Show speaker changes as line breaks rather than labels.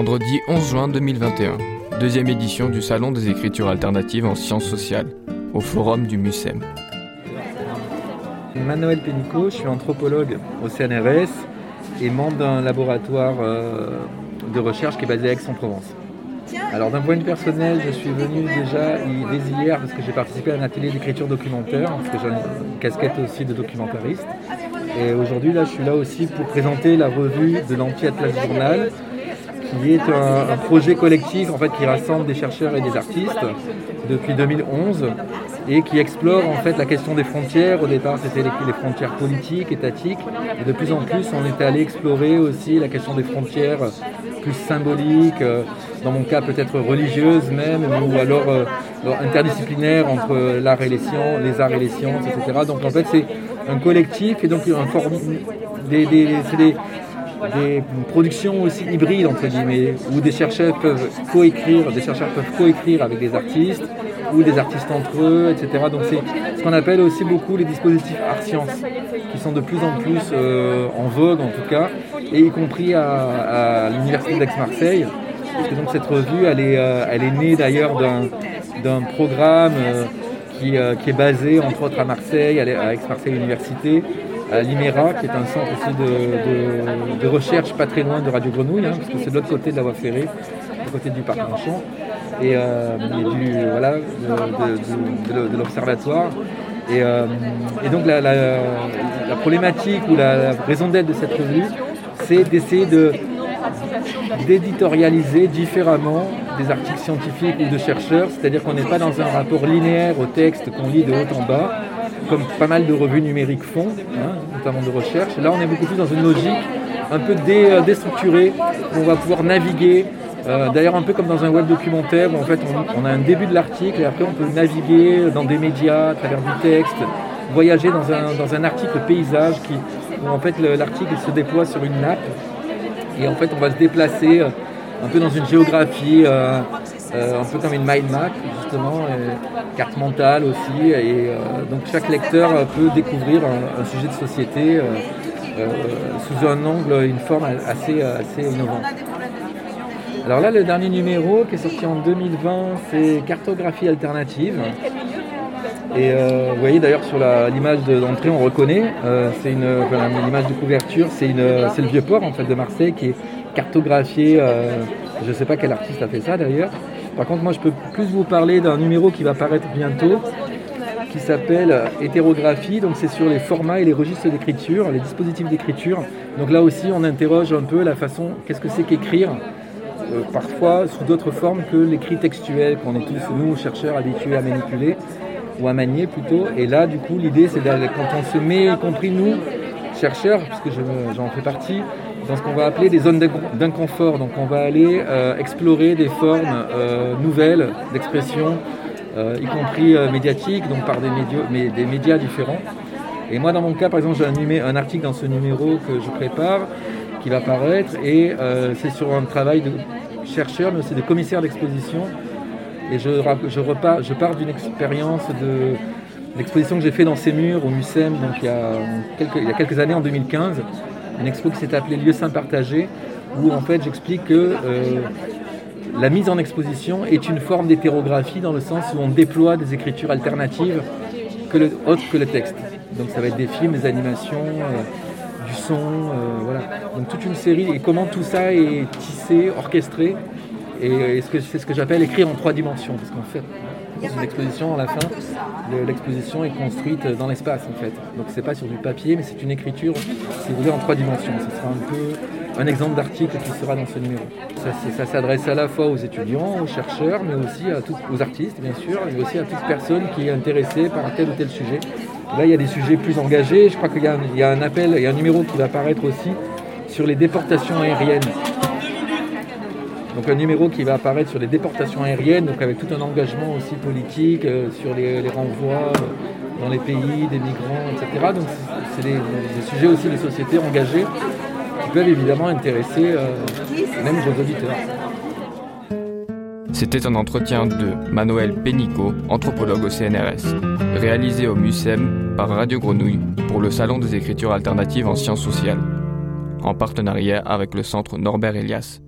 Vendredi 11 juin 2021, deuxième édition du Salon des écritures alternatives en sciences sociales, au Forum du MUSEM.
Manuel Pénicaud, je suis anthropologue au CNRS et membre d'un laboratoire euh, de recherche qui est basé à Aix-en-Provence. Alors d'un point de vue personnel, je suis venu déjà dès hier parce que j'ai participé à un atelier d'écriture documentaire, parce que j'ai une casquette aussi de documentariste. Et aujourd'hui, là, je suis là aussi pour présenter la revue de l'Anti-Atlas Journal, qui est un, projet collectif en fait, qui rassemble des chercheurs et des artistes depuis 2011 et qui explore en fait la question des frontières. Au départ, c'était les, frontières politiques, étatiques, et de plus en plus, on est allé explorer aussi la question des frontières plus symboliques, euh, dans mon cas peut-être religieuses même, ou alors euh, interdisciplinaires entre l'art et les sciences, les arts et les sciences, etc. Donc en fait, c'est un collectif et donc un des, des, des productions aussi hybrides entre guillemets, où des chercheurs peuvent coécrire, des chercheurs peuvent coécrire avec des artistes, ou des artistes entre eux, etc. Donc c'est ce qu'on appelle aussi beaucoup les dispositifs art-sciences, qui sont de plus en plus euh, en vogue en tout cas, et y compris à, l'université d'Aix-Marseille. Parce que donc cette revue, elle est, euh, née d'ailleurs d'un programme euh, qui, qui, est basé entre autres à Marseille, à Aix-Marseille Université, à l'IMERA, qui est un centre aussi de, recherche pas très loin de Radio Grenouille, hein, parce que c'est de l'autre côté de la voie ferrée, du côté du parc Manchon, et, euh, du, voilà, de, l'observatoire. Et, euh, donc la, problématique ou la, raison d'être de cette revue, c'est d'essayer de d'éditorialiser différemment des articles scientifiques ou de chercheurs, c'est-à-dire qu'on n'est pas dans un rapport linéaire au texte qu'on lit de haut en bas, comme pas mal de revues numériques font, hein, notamment de recherche. Là, on est beaucoup plus dans une logique un peu euh, déstructurée, où on va pouvoir naviguer. Euh, d'ailleurs, un peu comme dans un web documentaire, où en fait, on, a un début de l'article et après, on peut naviguer dans des médias, à travers du texte, voyager dans un, dans un article paysage qui, où en fait l'article se déploie sur une nappe et en fait, on va se déplacer euh, un peu dans une géographie euh, un peu comme une mind map justement, carte mentale aussi. Et euh, donc chaque lecteur peut découvrir un, sujet de société euh, sous un angle, une forme assez, assez innovante. Alors là, le dernier numéro qui est sorti en 2020, c'est Cartographie alternative. Et vous voyez d'ailleurs sur l'image d'entrée, on reconnaît, c'est une l'image de couverture, c'est le vieux port en fait de Marseille qui est cartographié. je ne sais pas quel artiste a fait ça d'ailleurs, par contre, moi, je peux plus vous parler d'un numéro qui va paraître bientôt, qui s'appelle Hétérographie. Donc, c'est sur les formats et les registres d'écriture, les dispositifs d'écriture. Donc là aussi, on interroge un peu la façon, qu'est-ce que c'est qu'écrire euh, parfois sous d'autres formes que l'écrit textuel qu'on est tous, nous, chercheurs, habitués à manipuler ou à manier plutôt. Et là, du coup, l'idée, c'est quand on se met, y compris nous, chercheurs, puisque j'en fais partie, dans ce qu'on va appeler des zones d'inconfort. Donc on va aller euh, explorer des formes euh, nouvelles d'expression, euh, y compris médiatiques, donc par des, médias, différents. Et moi dans mon cas, par exemple, j'ai un, article dans ce numéro que je prépare qui va paraître et c'est sur un travail de chercheur, mais aussi de commissaire d'exposition. Et je, je, repars, pars d'une expérience de l'exposition que j'ai fait dans ces murs au MUSEM donc il y a quelques années en 2015 une expo qui s'est appelée Lieux saint partagés, où en fait j'explique que euh, la mise en exposition est une forme d'hétérographie dans le sens où on déploie des écritures alternatives autres que le texte. Donc ça va être des films, des animations, euh, du son, euh, voilà. Donc toute une série, et comment tout ça est tissé, orchestré, et, c'est ce que j'appelle écrire en trois dimensions, parce qu'en fait, une exposition, à la fin, l'exposition est construite dans l'espace en fait. Donc c'est pas sur du papier, mais c'est une écriture, si vous voulez, en trois dimensions. Ce sera un peu un exemple d'article qui sera dans ce numéro. Ça, s'adresse à la fois aux étudiants, aux chercheurs, mais aussi à aux artistes, bien sûr, et aussi à toute personne qui est intéressée par tel ou tel sujet. Là, il y a des sujets plus engagés. Je crois qu'il y, y, a un appel, il y a un numéro qui va apparaître aussi sur les déportations aériennes. Donc un numéro qui va apparaître sur les déportations aériennes, donc avec tout un engagement aussi politique euh, sur les, renvois euh, dans les pays des migrants, etc. Donc c'est des, sujets aussi de sociétés engagées qui peuvent évidemment intéresser euh, même vos auditeurs.
C'était un entretien de Manuel Pénicaud, anthropologue au CNRS, réalisé au MUSEM par Radio Grenouille pour le Salon des écritures alternatives en sciences sociales, en partenariat avec le Centre Norbert Elias.